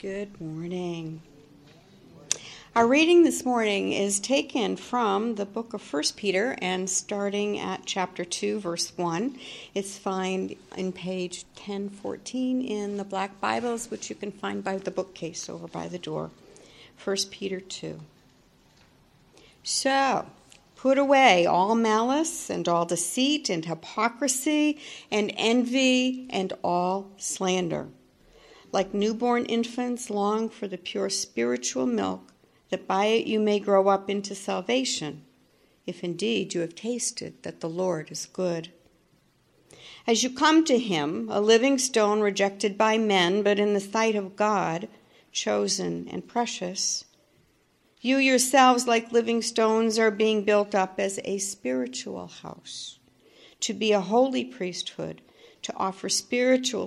Good morning. Our reading this morning is taken from the book of 1 Peter and starting at chapter 2, verse 1. It's found in page 1014 in the Black Bibles, which you can find by the bookcase over by the door. 1 Peter 2. So, put away all malice and all deceit and hypocrisy and envy and all slander like newborn infants, long for the pure spiritual milk, that by it you may grow up into salvation, if indeed you have tasted that the Lord is good. As you come to him, a living stone rejected by men, but in the sight of God, chosen and precious, you yourselves, like living stones, are being built up as a spiritual house, to be a holy priesthood, to offer spiritual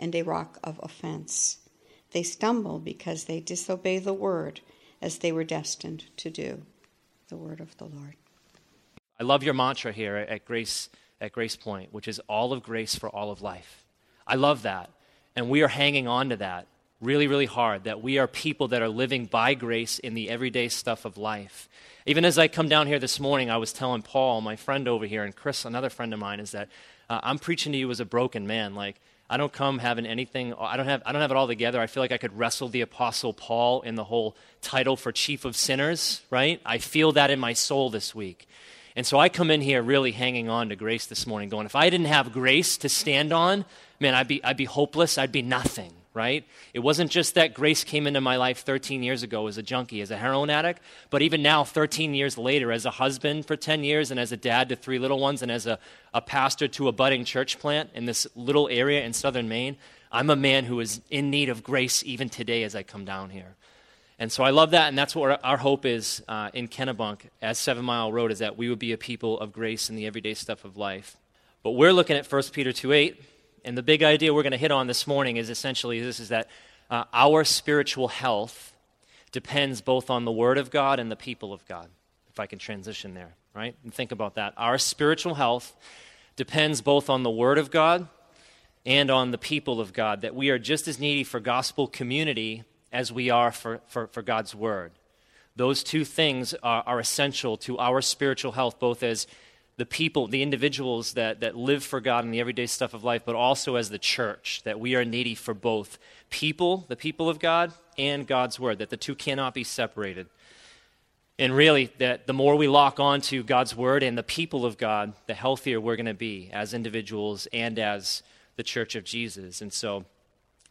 and a rock of offense. They stumble because they disobey the word as they were destined to do. The word of the Lord. I love your mantra here at Grace at Grace Point, which is all of grace for all of life. I love that. And we are hanging on to that really, really hard that we are people that are living by grace in the everyday stuff of life. Even as I come down here this morning, I was telling Paul, my friend over here, and Chris, another friend of mine, is that uh, I'm preaching to you as a broken man. Like, I don't come having anything, I don't, have, I don't have it all together. I feel like I could wrestle the Apostle Paul in the whole title for chief of sinners, right? I feel that in my soul this week. And so I come in here really hanging on to grace this morning, going, if I didn't have grace to stand on, man, I'd be, I'd be hopeless. I'd be nothing right? It wasn't just that grace came into my life 13 years ago as a junkie, as a heroin addict, but even now, 13 years later, as a husband for 10 years, and as a dad to three little ones, and as a, a pastor to a budding church plant in this little area in southern Maine, I'm a man who is in need of grace even today as I come down here. And so I love that, and that's what our, hope is uh, in Kennebunk as Seven Mile Road, is that we would be a people of grace in the everyday stuff of life. But we're looking at 1 Peter 2 8, and the big idea we're going to hit on this morning is essentially this is that uh, our spiritual health depends both on the Word of God and the people of God. If I can transition there, right? And think about that. Our spiritual health depends both on the Word of God and on the people of God, that we are just as needy for gospel community as we are for, for, for God's Word. Those two things are, are essential to our spiritual health, both as the people, the individuals that, that live for God in the everyday stuff of life, but also as the church, that we are needy for both people, the people of God, and God's word, that the two cannot be separated. And really, that the more we lock on to God's word and the people of God, the healthier we're going to be as individuals and as the church of Jesus. And so,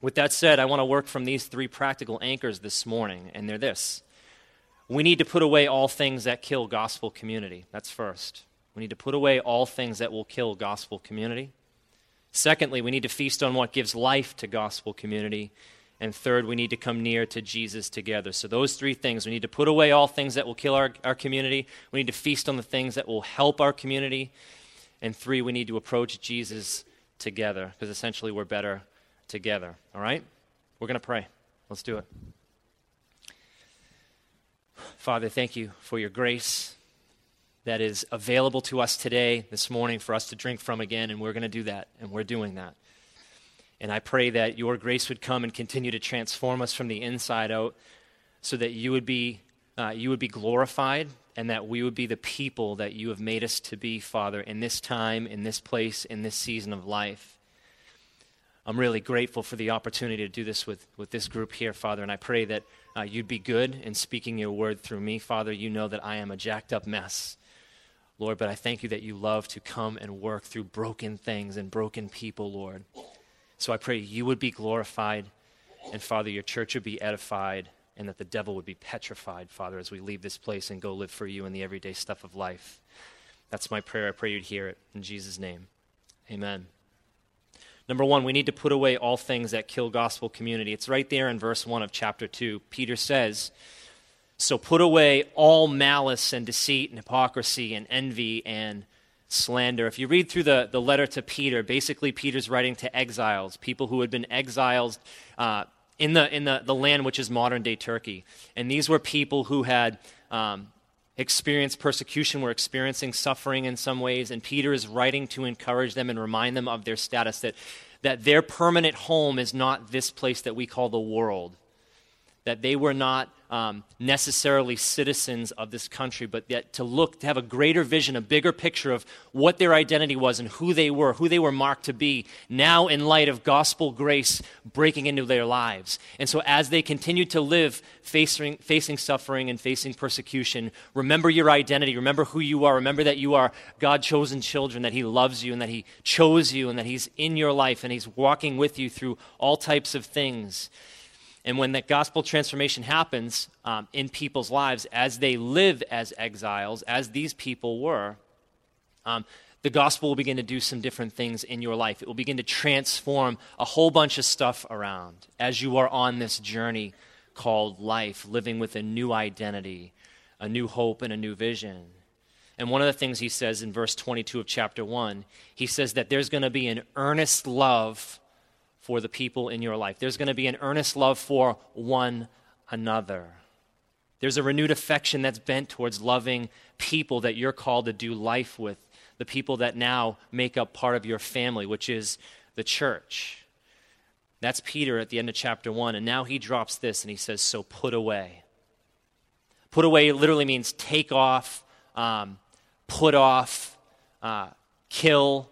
with that said, I want to work from these three practical anchors this morning, and they're this. We need to put away all things that kill gospel community. That's first. We need to put away all things that will kill gospel community. Secondly, we need to feast on what gives life to gospel community. And third, we need to come near to Jesus together. So, those three things we need to put away all things that will kill our, our community. We need to feast on the things that will help our community. And three, we need to approach Jesus together because essentially we're better together. All right? We're going to pray. Let's do it. Father, thank you for your grace that is available to us today, this morning, for us to drink from again, and we're going to do that, and we're doing that. And I pray that your grace would come and continue to transform us from the inside out so that you would be, uh, you would be glorified and that we would be the people that you have made us to be, Father, in this time, in this place, in this season of life. I'm really grateful for the opportunity to do this with, with this group here, Father, and I pray that uh, you'd be good in speaking your word through me. Father, you know that I am a jacked up mess. Lord, but I thank you that you love to come and work through broken things and broken people, Lord. So I pray you would be glorified, and Father, your church would be edified, and that the devil would be petrified, Father, as we leave this place and go live for you in the everyday stuff of life. That's my prayer. I pray you'd hear it in Jesus' name. Amen. Number one, we need to put away all things that kill gospel community. It's right there in verse 1 of chapter 2. Peter says, So put away all malice and deceit and hypocrisy and envy and slander. If you read through the, the letter to Peter, basically Peter's writing to exiles, people who had been exiled uh, in, the, in the, the land which is modern day Turkey. And these were people who had um, experienced persecution, were experiencing suffering in some ways, and Peter is writing to encourage them and remind them of their status that, that their permanent home is not this place that we call the world, that they were not um, necessarily citizens of this country, but yet to look, to have a greater vision, a bigger picture of what their identity was and who they were, who they were marked to be, now in light of gospel grace breaking into their lives. And so as they continue to live facing, facing suffering and facing persecution, remember your identity, remember who you are, remember that you are God chosen children, that He loves you and that He chose you and that He's in your life and He's walking with you through all types of things. And when that gospel transformation happens um, in people's lives as they live as exiles, as these people were, um, the gospel will begin to do some different things in your life. It will begin to transform a whole bunch of stuff around as you are on this journey called life, living with a new identity, a new hope, and a new vision. And one of the things he says in verse 22 of chapter 1, he says that there's going to be an earnest love for the people in your life. There's going to be an earnest love for one another. There's a renewed affection that's bent towards loving people that you're called to do life with, the people that now make up part of your family, which is the church. That's Peter at the end of chapter 1. And now he drops this and he says, So put away. Put away literally means take off, um, put off, uh, kill,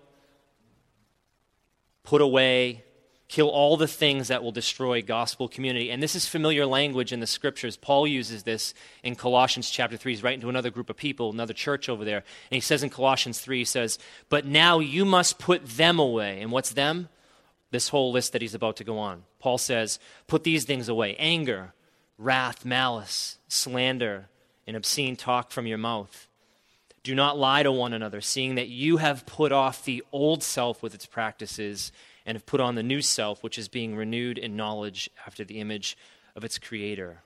put away, kill all the things that will destroy gospel community. And this is familiar language in the scriptures. Paul uses this in Colossians chapter 3. He's writing to another group of people, another church over there. And he says in Colossians 3, he says, But now you must put them away. And what's them? This whole list that he's about to go on. Paul says, Put these things away anger, wrath, malice, slander, and obscene talk from your mouth. Do not lie to one another, seeing that you have put off the old self with its practices and have put on the new self, which is being renewed in knowledge after the image of its creator.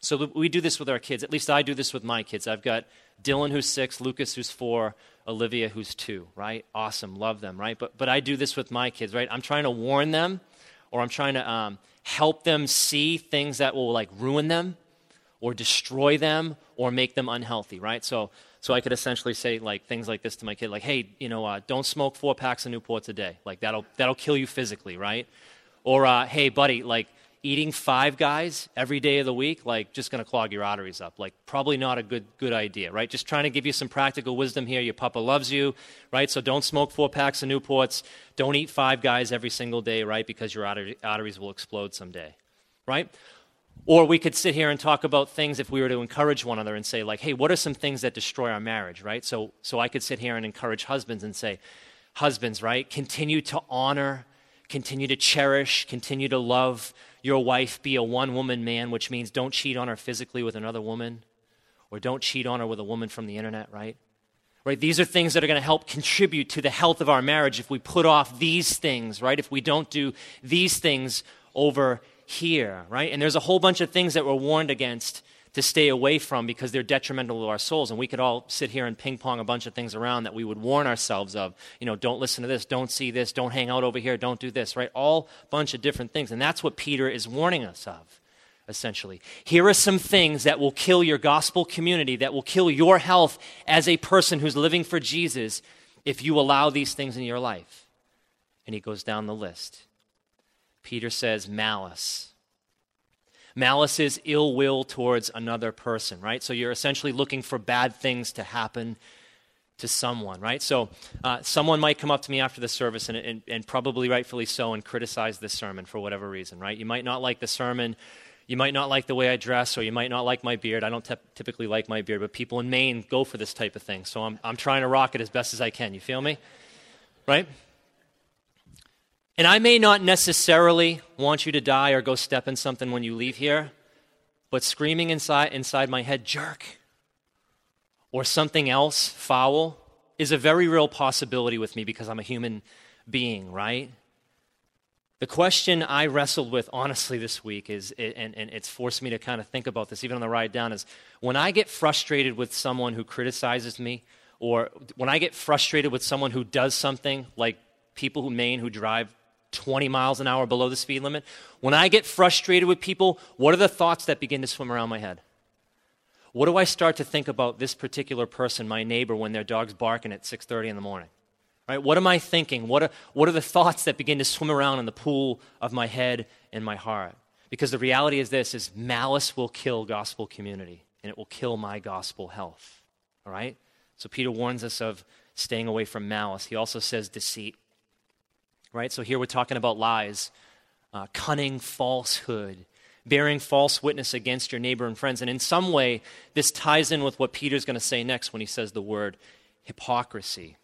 So we do this with our kids. At least I do this with my kids. I've got Dylan, who's six, Lucas, who's four, Olivia, who's two, right? Awesome. Love them, right? But, but I do this with my kids, right? I'm trying to warn them or I'm trying to um, help them see things that will like ruin them or destroy them or make them unhealthy, right? So so I could essentially say like things like this to my kid, like, "Hey, you know, uh, don't smoke four packs of Newports a day. Like that'll that'll kill you physically, right?" Or, uh, "Hey, buddy, like eating five guys every day of the week, like just to clog your arteries up. Like probably not a good good idea, right? Just trying to give you some practical wisdom here. Your papa loves you, right? So don't smoke four packs of Newports. Don't eat five guys every single day, right? Because your arteries will explode someday, right? Or we could sit here and talk about things if we were to encourage one another and say, like, hey, what are some things that destroy our marriage, right? So, so I could sit here and encourage husbands and say, husbands, right, continue to honor, continue to cherish, continue to love your wife, be a one woman man, which means don't cheat on her physically with another woman, or don't cheat on her with a woman from the internet, right? Right? These are things that are going to help contribute to the health of our marriage if we put off these things, right? If we don't do these things over here, right? And there's a whole bunch of things that we're warned against to stay away from because they're detrimental to our souls. And we could all sit here and ping pong a bunch of things around that we would warn ourselves of. You know, don't listen to this, don't see this, don't hang out over here, don't do this, right? All bunch of different things. And that's what Peter is warning us of, essentially. Here are some things that will kill your gospel community, that will kill your health as a person who's living for Jesus if you allow these things in your life. And he goes down the list. Peter says malice. Malice is ill will towards another person, right? So you're essentially looking for bad things to happen to someone, right? So uh, someone might come up to me after the service and, and, and, probably rightfully so and criticize this sermon for whatever reason, right? You might not like the sermon. You might not like the way I dress, or you might not like my beard. I don't te- typically like my beard, but people in Maine go for this type of thing. So I'm, I'm trying to rock it as best as I can. You feel me? Right? And I may not necessarily want you to die or go step in something when you leave here, but screaming inside, inside my head, jerk, or something else, foul, is a very real possibility with me because I'm a human being, right? The question I wrestled with honestly this week is, and, and it's forced me to kind of think about this even on the ride down, is when I get frustrated with someone who criticizes me, or when I get frustrated with someone who does something like people who Maine who drive 20 miles an hour below the speed limit, when I get frustrated with people, what are the thoughts that begin to swim around my head? What do I start to think about this particular person, my neighbor, when their dog's barking at 6:30 in the morning? Right? What am I thinking? What are, what are the thoughts that begin to swim around in the pool of my head and my heart? Because the reality is this is malice will kill gospel community and it will kill my gospel health. All right? So Peter warns us of staying away from malice. He also says deceit. Right? So here we're talking about lies, uh, cunning falsehood, bearing false witness against your neighbor and friends. And in some way, this ties in with what Peter's going to say next when he says the word hypocrisy.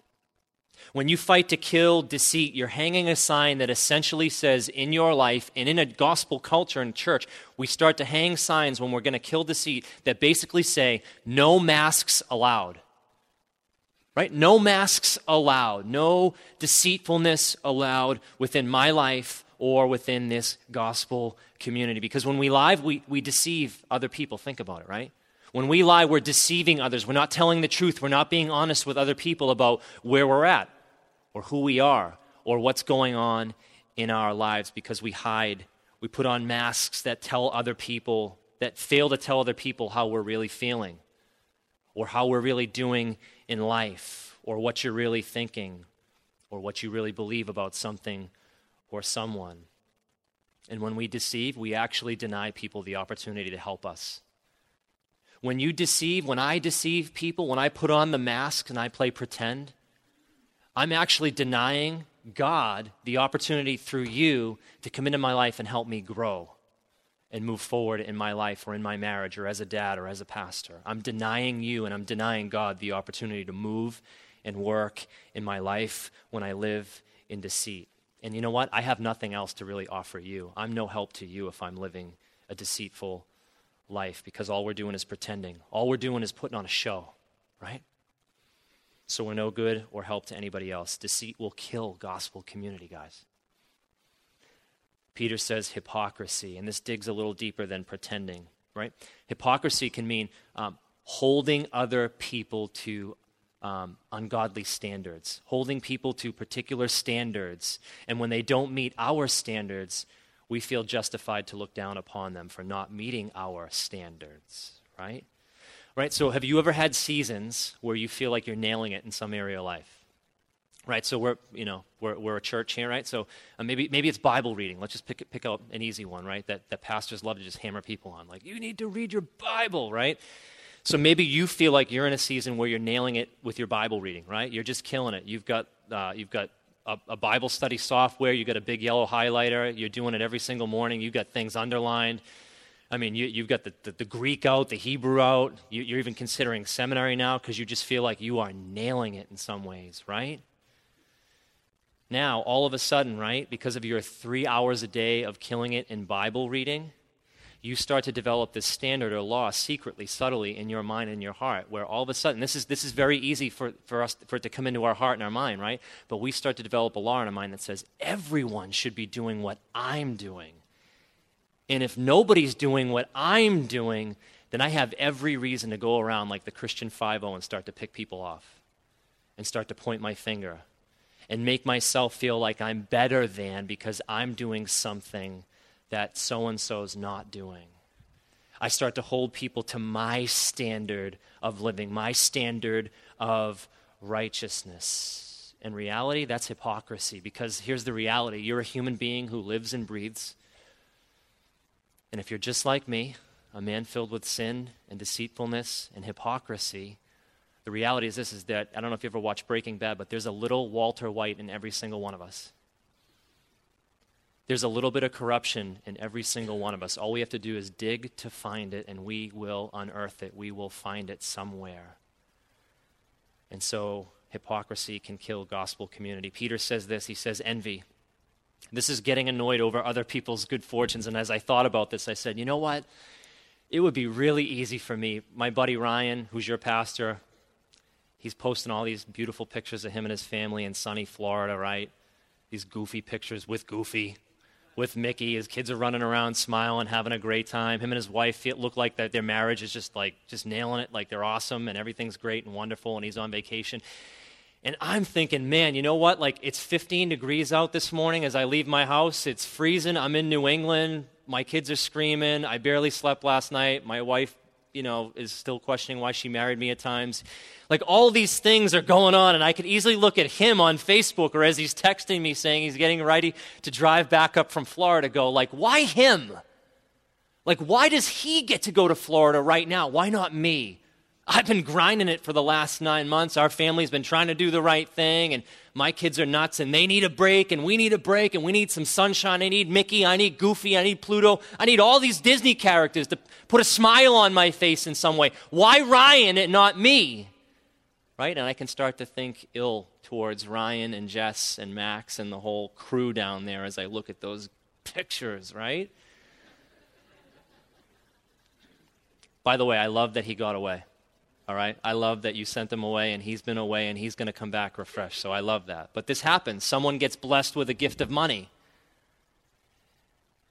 When you fight to kill deceit, you're hanging a sign that essentially says in your life and in a gospel culture and church, we start to hang signs when we're going to kill deceit that basically say, no masks allowed. Right? No masks allowed. No deceitfulness allowed within my life or within this gospel community. Because when we lie, we, we deceive other people. Think about it, right? When we lie, we're deceiving others. We're not telling the truth. We're not being honest with other people about where we're at or who we are or what's going on in our lives because we hide. We put on masks that tell other people, that fail to tell other people how we're really feeling or how we're really doing in life or what you're really thinking or what you really believe about something or someone. And when we deceive, we actually deny people the opportunity to help us. When you deceive, when I deceive people, when I put on the mask and I play pretend, I'm actually denying God the opportunity through you to come into my life and help me grow and move forward in my life or in my marriage or as a dad or as a pastor. I'm denying you and I'm denying God the opportunity to move and work in my life when I live in deceit. And you know what? I have nothing else to really offer you. I'm no help to you if I'm living a deceitful life because all we're doing is pretending. All we're doing is putting on a show, right? So we're no good or help to anybody else. Deceit will kill gospel community, guys. Peter says hypocrisy, and this digs a little deeper than pretending, right? Hypocrisy can mean um, holding other people to um, ungodly standards, holding people to particular standards, and when they don't meet our standards, we feel justified to look down upon them for not meeting our standards, right? Right? So, have you ever had seasons where you feel like you're nailing it in some area of life? Right, so we're, you know, we're, we're a church here, right? So uh, maybe, maybe it's Bible reading. Let's just pick, pick out an easy one, right? That, that pastors love to just hammer people on. Like, you need to read your Bible, right? So maybe you feel like you're in a season where you're nailing it with your Bible reading, right? You're just killing it. You've got, uh, you've got a, a, Bible study software. You've got a big yellow highlighter. You're doing it every single morning. You've got things underlined. I mean, you, have got the, the, the, Greek out, the Hebrew out. You, you're even considering seminary now because you just feel like you are nailing it in some ways, right? Now, all of a sudden, right, because of your three hours a day of killing it in Bible reading, you start to develop this standard or law secretly, subtly in your mind and your heart, where all of a sudden, this is, this is very easy for, for us for it to come into our heart and our mind, right? But we start to develop a law in our mind that says everyone should be doing what I'm doing. And if nobody's doing what I'm doing, then I have every reason to go around like the Christian 5 and start to pick people off and start to point my finger and make myself feel like I'm better than because I'm doing something that so and so's not doing. I start to hold people to my standard of living, my standard of righteousness. In reality, that's hypocrisy because here's the reality you're a human being who lives and breathes. And if you're just like me, a man filled with sin and deceitfulness and hypocrisy, the reality is this is that I don't know if you ever watched Breaking Bad, but there's a little Walter White in every single one of us. There's a little bit of corruption in every single one of us. All we have to do is dig to find it, and we will unearth it. We will find it somewhere. And so, hypocrisy can kill gospel community. Peter says this he says, envy. This is getting annoyed over other people's good fortunes. And as I thought about this, I said, you know what? It would be really easy for me. My buddy Ryan, who's your pastor, he's posting all these beautiful pictures of him and his family in sunny Florida, right? These goofy pictures with Goofy with Mickey. His kids are running around, smiling, having a great time. Him and his wife look like that their marriage is just like just nailing it, like they're awesome and everything's great and wonderful. And he's on vacation. And I'm thinking, man, you know what? Like it's 15 degrees out this morning as I leave my house. It's freezing. I'm in New England. My kids are screaming. I barely slept last night. My wife you know, is still questioning why she married me at times. Like all these things are going on, and I could easily look at him on Facebook or as he's texting me saying he's getting ready to drive back up from Florida, go, like, why him? Like, why does he get to go to Florida right now? Why not me? I've been grinding it for the last nine months. Our family's been trying to do the right thing, and my kids are nuts, and they need a break, and we need a break, and we need some sunshine. I need Mickey, I need Goofy, I need Pluto. I need all these Disney characters to put a smile on my face in some way. Why Ryan and not me? Right? And I can start to think ill towards Ryan and Jess and Max and the whole crew down there as I look at those pictures, right? By the way, I love that he got away. All right? I love that you sent him away and he's been away and he's going to come back refreshed. So I love that. But this happens. Someone gets blessed with a gift of money.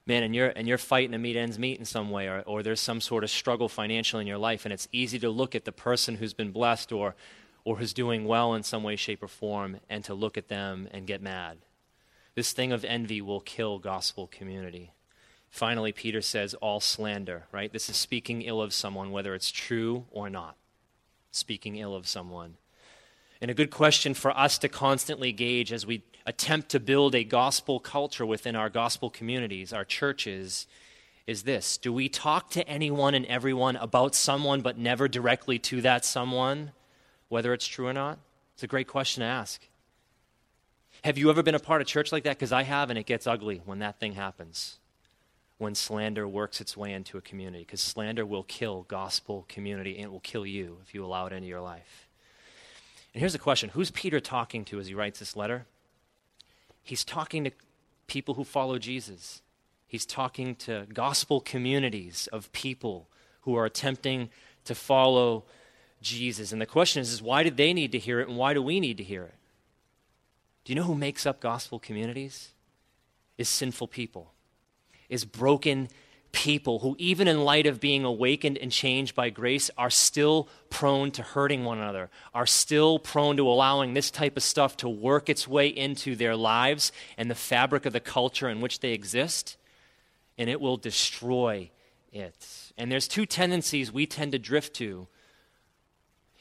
Man, and you're, and you're fighting to meet ends meet in some way, or, or there's some sort of struggle financially in your life, and it's easy to look at the person who's been blessed or, or who's doing well in some way, shape, or form and to look at them and get mad. This thing of envy will kill gospel community. Finally, Peter says, all slander, right? This is speaking ill of someone, whether it's true or not speaking ill of someone. And a good question for us to constantly gauge as we attempt to build a gospel culture within our gospel communities, our churches, is this Do we talk to anyone and everyone about someone, but never directly to that someone, whether it's true or not? It's a great question to ask. Have you ever been a part of church like that? Because I have, and it gets ugly when that thing happens when slander works its way into a community because slander will kill gospel community and it will kill you if you allow it into your life. And here's the question Who's Peter talking to as he writes this letter? He's talking to people who follow Jesus. He's talking to gospel communities of people who are attempting to follow Jesus. And the question is, is why did they need to hear it and why do we need to hear it? Do you know who makes up gospel communities? Is sinful people is broken people who, even in light of being awakened and changed by grace, are still prone to hurting one another, are still prone to allowing this type of stuff to work its way into their lives and the fabric of the culture in which they exist, and it will destroy it. And there's two tendencies we tend to drift to.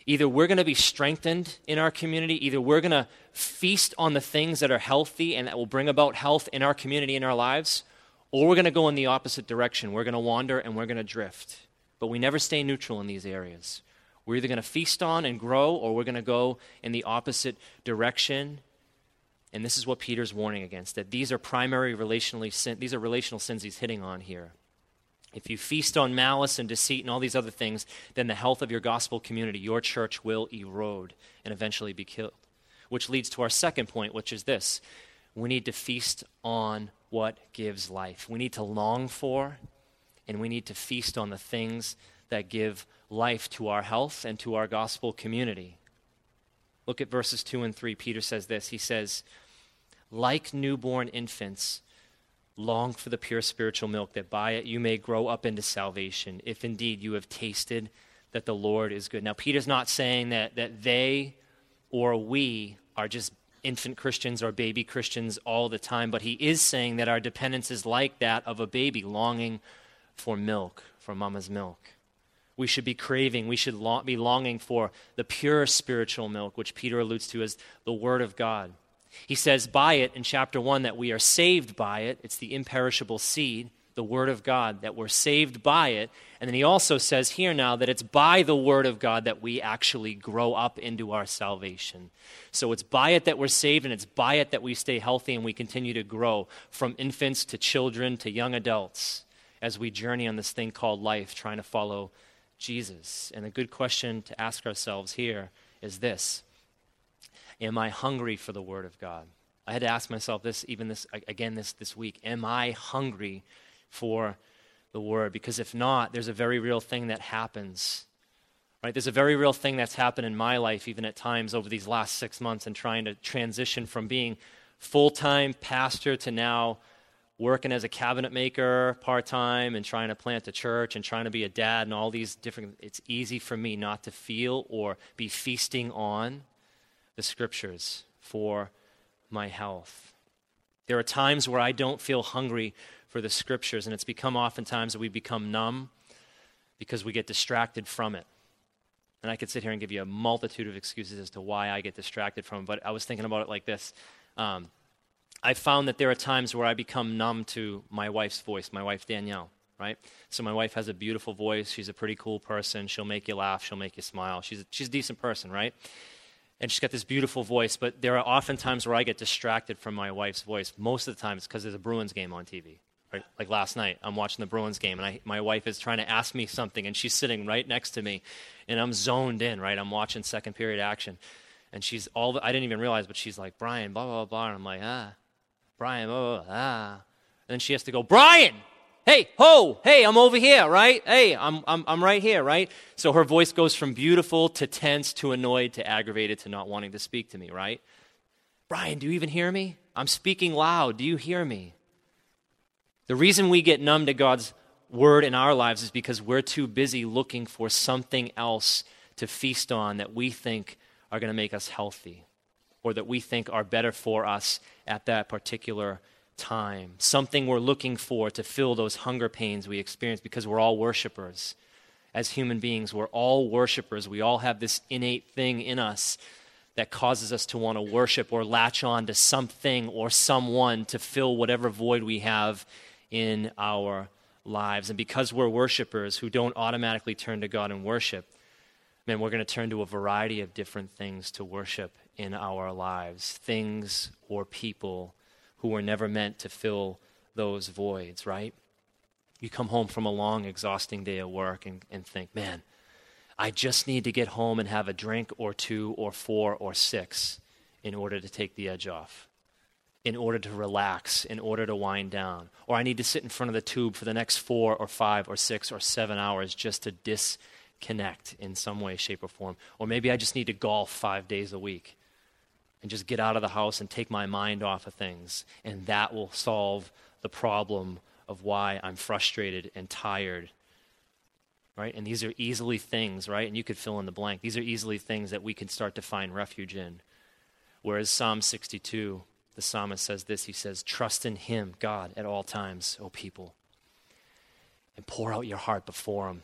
Either we're going to be strengthened in our community, either we're going to feast on the things that are healthy and that will bring about health in our community, in our lives, or we're going to go in the opposite direction. We're going to wander and we're going to drift. But we never stay neutral in these areas. We're either going to feast on and grow, or we're going to go in the opposite direction. And this is what Peter's warning against that these are primary relationally sin, these are relational sins he's hitting on here. If you feast on malice and deceit and all these other things, then the health of your gospel community, your church, will erode and eventually be killed. Which leads to our second point, which is this we need to feast on what gives life. We need to long for and we need to feast on the things that give life to our health and to our gospel community. Look at verses 2 and 3. Peter says this. He says, Like newborn infants, long for the pure spiritual milk, that by it you may grow up into salvation, if indeed you have tasted that the Lord is good. Now, Peter's not saying that, that they or we are just infant Christians or baby Christians all the time, but he is saying that our dependence is like that of a baby longing for milk, for mama's milk. We should be craving, we should lo- be longing for the pure spiritual milk, which Peter alludes to as the Word of God. He says by it in chapter 1 that we are saved by it, it's the imperishable seed the Word of God, that we're saved by it. And then he also says here now that it's by the Word of God that we actually grow up into our salvation. So it's by it that we're saved, and it's by it that we stay healthy and we continue to grow from infants to children to young adults as we journey on this thing called life, trying to follow Jesus. And a good question to ask ourselves here is this Am I hungry for the Word of God? I had to ask myself this even this again this, this week. Am I hungry for the word because if not there's a very real thing that happens right there's a very real thing that's happened in my life even at times over these last six months and trying to transition from being full-time pastor to now working as a cabinet maker part time and trying to plant a church and trying to be a dad and all these different, it's easy for me not to feel or be feasting on the scriptures for my health. There are times where I don't feel hungry for the scriptures, and it's become oftentimes that we become numb because we get distracted from it. And I could sit here and give you a multitude of excuses as to why I get distracted from it, but I was thinking about it like this. Um, I found that there are times where I become numb to my wife's voice, my wife Danielle, right? So my wife has a beautiful voice. She's a pretty cool person. She'll make you laugh. She'll make you smile. She's a, she's a decent person, right? And she's got this beautiful voice. But there are often times where I get distracted from my wife's voice. Most of the time, it's because there's a Bruins game on TV. Right? Like last night, I'm watching the Bruins game, and I, my wife is trying to ask me something, and she's sitting right next to me, and I'm zoned in. Right? I'm watching second period action, and she's all. The, I didn't even realize, but she's like Bryan, blah blah blah, and I'm like ah Bryan, oh, ah. And then she has to go, Bryan, hey, ho, hey, I'm over here, right? Hey, I'm, I'm, I'm right here, right? So her voice goes from beautiful to tense to annoyed to aggravated to not wanting to speak to me, right? Bryan, do you even hear me? I'm speaking loud. Do you hear me? The reason we get numb to God's word in our lives is because we're too busy looking for something else to feast on that we think are going to make us healthy or that we think are better for us at that particular time. Something we're looking for to fill those hunger pains we experience because we're all worshipers. As human beings, we're all worshipers. We all have this innate thing in us that causes us to want to worship or latch on to something or someone to fill whatever void we have in our lives. And because we're worshipers who don't automatically turn to God and worship, man, we're going to turn to a variety of different things to worship in our lives, things or people who were never meant to fill those voids, right? You come home from a long, exhausting day of work and, and think, man, I just need to get home and have a drink or two or four or six in order to take the edge off, in order to relax, in order to wind down. Or I need to sit in front of the tube for the next four or five or six or seven hours just to disconnect in some way, shape, or form. Or maybe I just need to golf five days a week and just get out of the house and take my mind off of things. And that will solve the problem of why I'm frustrated and tired. Right? And these are easily things, right? And you could fill in the blank. These are easily things that we can start to find refuge in. Whereas Psalm 62, the psalmist says this he says, Trust in him, God, at all times, O people, and pour out your heart before him.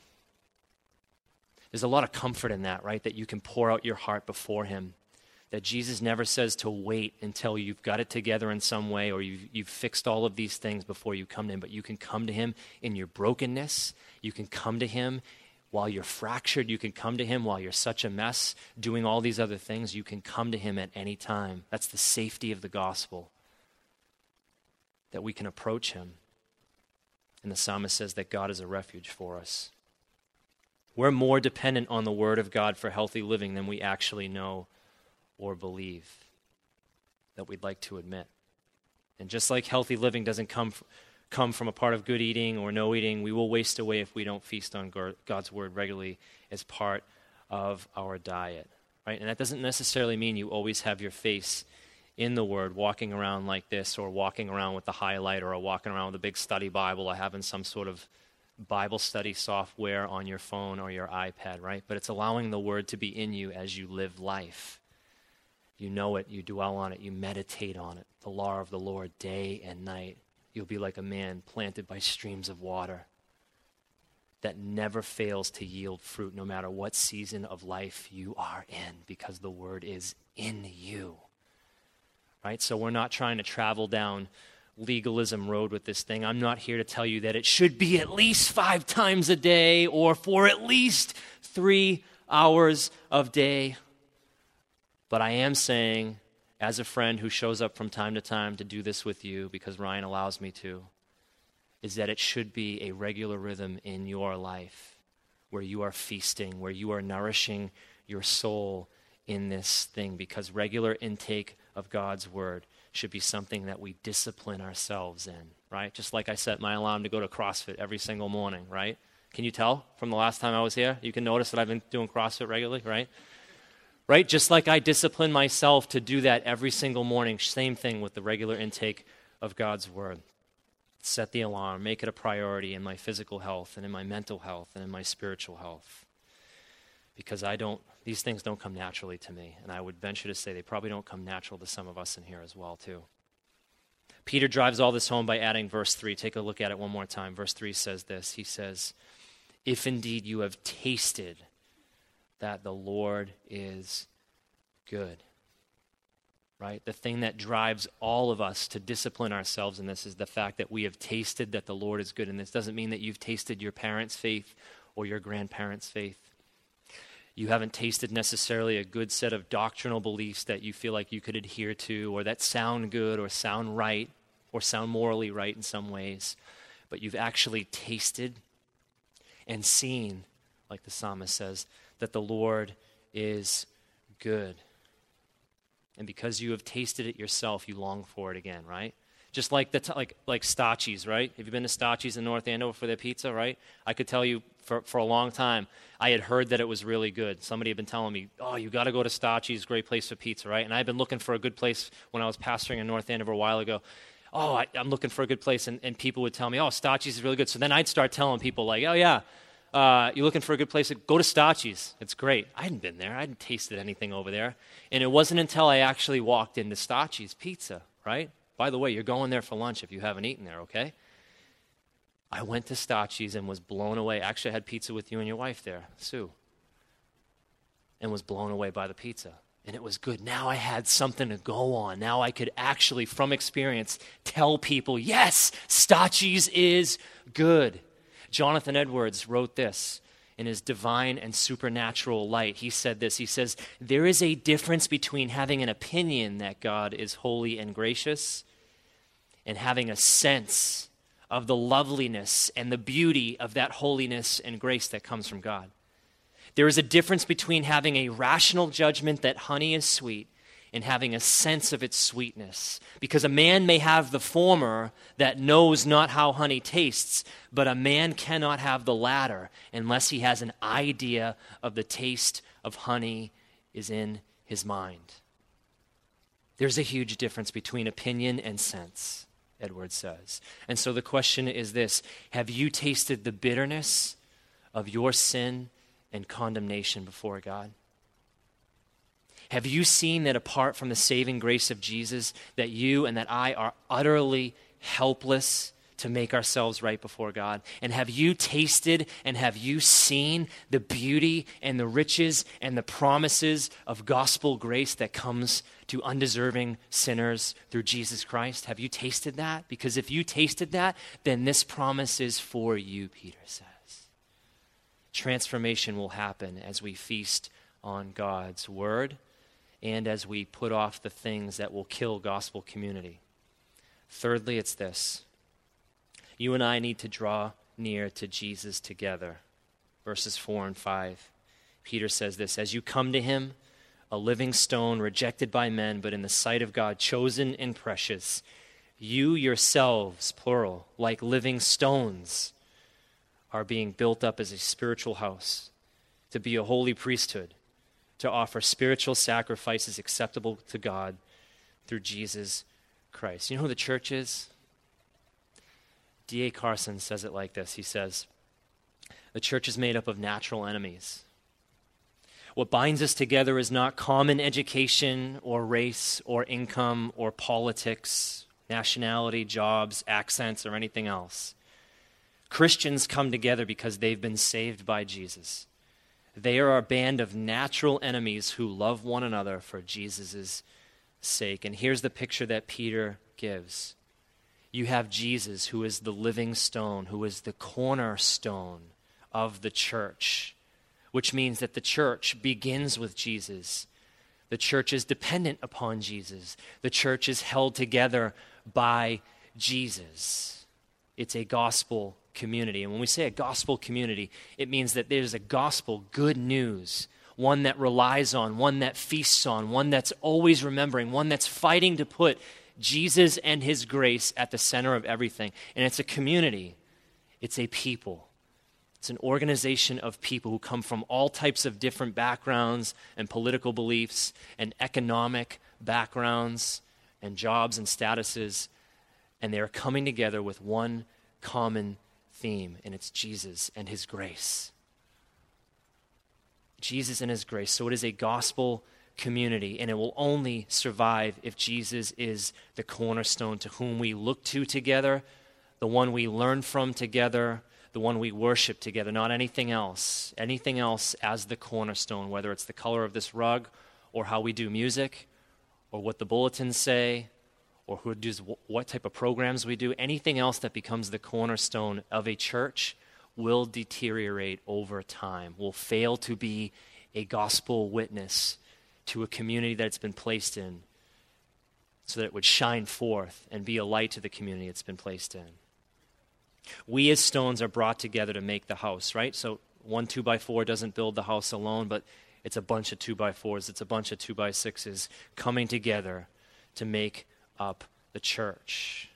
There's a lot of comfort in that, right? That you can pour out your heart before him that Jesus never says to wait until you've got it together in some way or you've, you've fixed all of these things before you come to Him, but you can come to Him in your brokenness. You can come to Him while you're fractured. You can come to Him while you're such a mess, doing all these other things. You can come to Him at any time. That's the safety of the gospel, that we can approach Him. And the psalmist says that God is a refuge for us. We're more dependent on the Word of God for healthy living than we actually know or believe that we'd like to admit. And just like healthy living doesn't come, come from a part of good eating or no eating, we will waste away if we don't feast on God's word regularly as part of our diet. Right? And that doesn't necessarily mean you always have your face in the Word, walking around like this, or walking around with the highlighter, or walking around with a big study Bible, or having some sort of Bible study software on your phone or your iPad, right? But it's allowing the Word to be in you as you live life. You know it, you dwell on it, you meditate on it, the law of the Lord day and night. You'll be like a man planted by streams of water that never fails to yield fruit no matter what season of life you are in because the word is in you. Right? So we're not trying to travel down legalism road with this thing. I'm not here to tell you that it should be at least five times a day or for at least three hours of day but I am saying, as a friend who shows up from time to time to do this with you because Ryan allows me to, is that it should be a regular rhythm in your life where you are feasting, where you are nourishing your soul in this thing because regular intake of God's word should be something that we discipline ourselves in, right? Just like I set my alarm to go to CrossFit every single morning, right? Can you tell from the last time I was here? You can notice that I've been doing CrossFit regularly, right? Right? Just like I discipline myself to do that every single morning, same thing with the regular intake of God's Word. set the alarm, make it a priority in my physical health and in my mental health and in my spiritual health. Because I don't, these things don't come naturally to me. And I would venture to say they probably don't come natural to some of us in here as well, too. Peter drives all this home by adding verse 3. Take a look at it one more time. Verse 3 says this He says, If indeed you have tasted that the Lord is good right? The thing that drives all of us to discipline ourselves in this is the fact that we have tasted that the Lord is good. And this doesn't mean that you've tasted your parents' faith or your grandparents' faith. You haven't tasted necessarily a good set of doctrinal beliefs that you feel like you could adhere to or that sound good or sound right or sound morally right in some ways. But you've actually tasted and seen, like the psalmist says, that the Lord is good. And because you have tasted it yourself, you long for it again, right? Just like the t- like like Stacci's, right? Have you been to Stacci's in North Andover for their pizza, right? I could tell you for, for a long time, I had heard that it was really good. Somebody had been telling me, "Oh, you got to go to Stacci's, great place for pizza, right?" And I've been looking for a good place when I was pastoring in North Andover a while ago. Oh, I, am looking for a good place, and, and people would tell me, "Oh, Stacci's is really good." So then I'd start telling people like, "Oh yeah, uh, you're looking for a good place, to go to Stachi's. It's great. I hadn't been there. I hadn't tasted anything over there. And it wasn't until I actually walked into Stachi's Pizza, right? By the way, you're going there for lunch if you haven't eaten there, okay? I went to Stachi's and was blown away. Actually, I had pizza with you and your wife there, Sue, and was blown away by the pizza. And it was good. Now I had something to go on. Now I could actually, from experience, tell people, yes, Stachi's is good. Jonathan Edwards wrote this in his divine and supernatural light. He said this He says, There is a difference between having an opinion that God is holy and gracious and having a sense of the loveliness and the beauty of that holiness and grace that comes from God. There is a difference between having a rational judgment that honey is sweet and having a sense of its sweetness. Because a man may have the former that knows not how honey tastes, but a man cannot have the latter unless he has an idea of the taste of honey is in his mind. There's a huge difference between opinion and sense, Edwards says. And so the question is this Have you tasted the bitterness of your sin and condemnation before God? Have you seen that apart from the saving grace of Jesus, that you and that I are utterly helpless to make ourselves right before God? And have you tasted and have you seen the beauty and the riches and the promises of gospel grace that comes to undeserving sinners through Jesus Christ? Have you tasted that? Because if you tasted that, then this promise is for you, Peter says. Transformation will happen as we feast on God's word and as we put off the things that will kill gospel community. Thirdly, it's this you and I need to draw near to Jesus together. Verses 4 and 5. Peter says this As you come to him, a living stone rejected by men, but in the sight of God, chosen and precious, you yourselves, plural, like living stones, are being built up as a spiritual house to be a holy priesthood to offer spiritual sacrifices acceptable to God through Jesus Christ. You know who the church is? D.A. Carson says it like this He says, The church is made up of natural enemies. What binds us together is not common education or race or income or politics, nationality, jobs, accents, or anything else. Christians come together because they've been saved by Jesus. They are a band of natural enemies who love one another for Jesus' sake. And here's the picture that Peter gives you have Jesus, who is the living stone, who is the cornerstone of the church, which means that the church begins with Jesus. The church is dependent upon Jesus. The church is held together by Jesus. It's a gospel community. And when we say a gospel community, it means that there's a gospel good news, one that relies on, one that feasts on, one that's always remembering, one that's fighting to put Jesus and his grace at the center of everything. And it's a community, it's a people. It's an organization of people who come from all types of different backgrounds and political beliefs and economic backgrounds and jobs and statuses and they are coming together with one common theme, and it's Jesus and his grace. Jesus and his grace. So it is a gospel community, and it will only survive if Jesus is the cornerstone to whom we look to together, the one we learn from together, the one we worship together, not anything else. Anything else as the cornerstone, whether it's the color of this rug, or how we do music, or what the bulletins say, or who does what type of programs we do, anything else that becomes the cornerstone of a church will deteriorate over time, will fail to be a gospel witness to a community that it's been placed in so that it would shine forth and be a light to the community it's been placed in. We as stones are brought together to make the house, right? So one two by four doesn't build the house alone, but it's a bunch of two by fours, it's a bunch of two by sixes coming together to make up the church.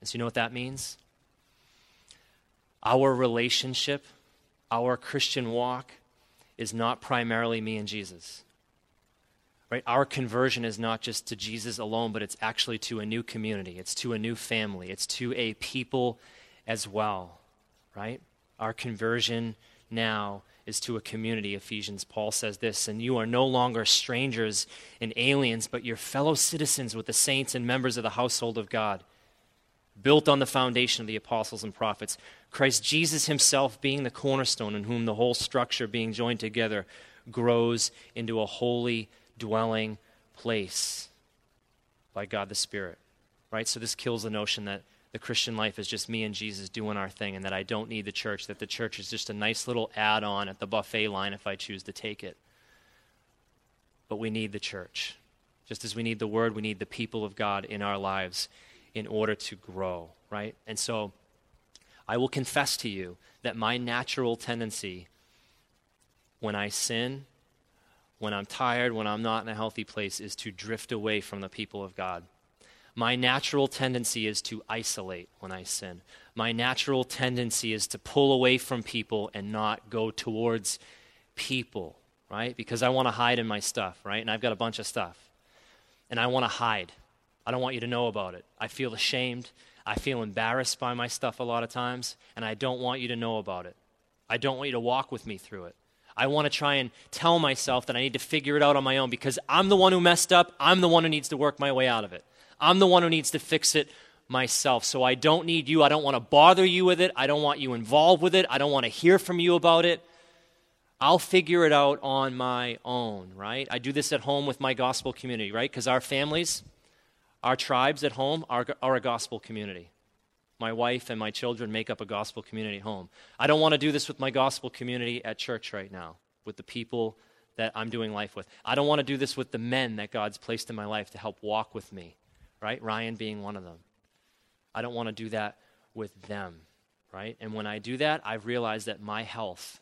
And so you know what that means? Our relationship, our Christian walk, is not primarily me and Jesus. Right? Our conversion is not just to Jesus alone, but it's actually to a new community. It's to a new family. It's to a people as well. Right? Our conversion now is to a community. Ephesians, Paul says this, and you are no longer strangers and aliens, but your fellow citizens with the saints and members of the household of God, built on the foundation of the apostles and prophets. Christ Jesus himself being the cornerstone, in whom the whole structure being joined together grows into a holy dwelling place by God the Spirit. Right? So this kills the notion that the Christian life is just me and Jesus doing our thing and that I don't need the church, that the church is just a nice little add on at the buffet line if I choose to take it. But we need the church. Just as we need the word, we need the people of God in our lives in order to grow, right? And so I will confess to you that my natural tendency when I sin, when I'm tired, when I'm not in a healthy place, is to drift away from the people of God. My natural tendency is to isolate when I sin. My natural tendency is to pull away from people and not go towards people, right? Because I want to hide in my stuff, right? And I've got a bunch of stuff. And I want to hide. I don't want you to know about it. I feel ashamed. I feel embarrassed by my stuff a lot of times, and I don't want you to know about it. I don't want you to walk with me through it. I want to try and tell myself that I need to figure it out on my own because I'm the one who messed up. I'm the one who needs to work my way out of it. I'm the one who needs to fix it myself. So I don't need you. I don't want to bother you with it. I don't want you involved with it. I don't want to hear from you about it. I'll figure it out on my own, right? I do this at home with my gospel community, right? Because our families, our tribes at home are, are a gospel community. My wife and my children make up a gospel community at home. I don't want to do this with my gospel community at church right now, with the people that I'm doing life with. I don't want to do this with the men that God's placed in my life to help walk with me right? Ryan being one of them. I don't want to do that with them, right? And when I do that, I've realized that my health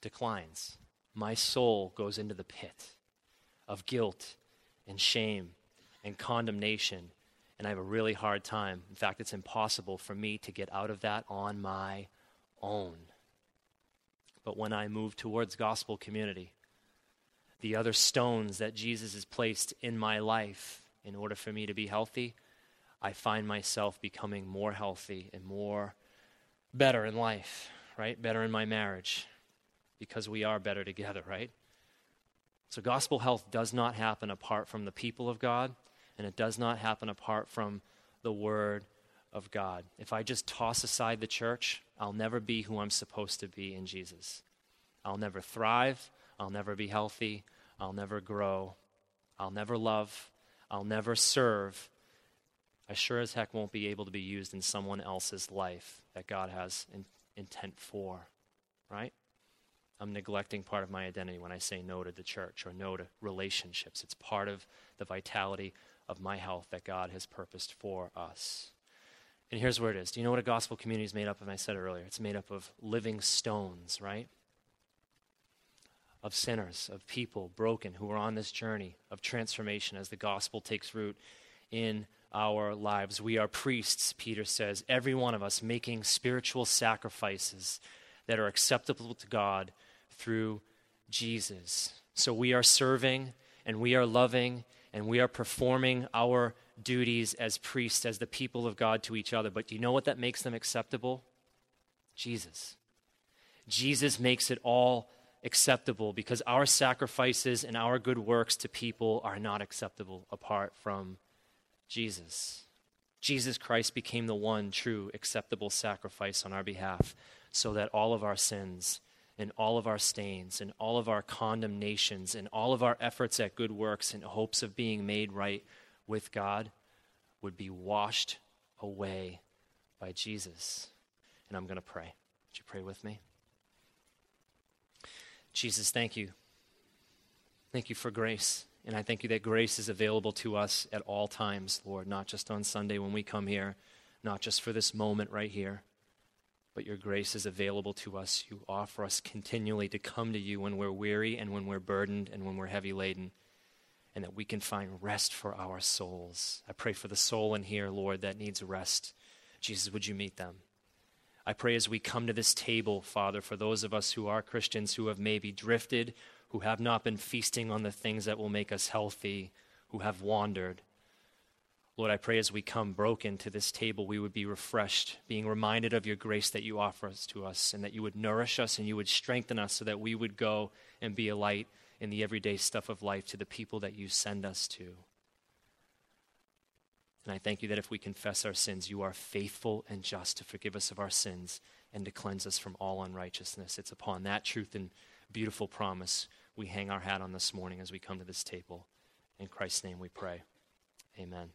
declines. My soul goes into the pit of guilt and shame and condemnation. And I have a really hard time. In fact, it's impossible for me to get out of that on my own. But when I move towards gospel community, the other stones that Jesus has placed in my life in order for me to be healthy, I find myself becoming more healthy and more better in life, right? Better in my marriage because we are better together, right? So, gospel health does not happen apart from the people of God, and it does not happen apart from the Word of God. If I just toss aside the church, I'll never be who I'm supposed to be in Jesus. I'll never thrive. I'll never be healthy. I'll never grow. I'll never love. I'll never serve, I sure as heck won't be able to be used in someone else's life that God has in, intent for, right? I'm neglecting part of my identity when I say no to the church or no to relationships. It's part of the vitality of my health that God has purposed for us. And here's where it is. Do you know what a gospel community is made up of? I said it earlier. It's made up of living stones, right? Of sinners, of people broken who are on this journey of transformation as the gospel takes root in our lives. We are priests, Peter says, every one of us making spiritual sacrifices that are acceptable to God through Jesus. So we are serving and we are loving and we are performing our duties as priests, as the people of God to each other. But do you know what that makes them acceptable? Jesus. Jesus makes it all acceptable because our sacrifices and our good works to people are not acceptable apart from Jesus. Jesus Christ became the one true acceptable sacrifice on our behalf so that all of our sins and all of our stains and all of our condemnations and all of our efforts at good works in hopes of being made right with God would be washed away by Jesus. And I'm going to pray. Would you pray with me? Jesus, thank you. Thank you for grace. And I thank you that grace is available to us at all times, Lord, not just on Sunday when we come here, not just for this moment right here, but your grace is available to us. You offer us continually to come to you when we're weary and when we're burdened and when we're heavy laden, and that we can find rest for our souls. I pray for the soul in here, Lord, that needs rest. Jesus, would you meet them? I pray as we come to this table, Father, for those of us who are Christians who have maybe drifted, who have not been feasting on the things that will make us healthy, who have wandered. Lord, I pray as we come broken to this table, we would be refreshed, being reminded of your grace that you offer us to us, and that you would nourish us and you would strengthen us so that we would go and be a light in the everyday stuff of life to the people that you send us to. And I thank you that if we confess our sins, you are faithful and just to forgive us of our sins and to cleanse us from all unrighteousness. It's upon that truth and beautiful promise we hang our hat on this morning as we come to this table. In Christ's name we pray. Amen.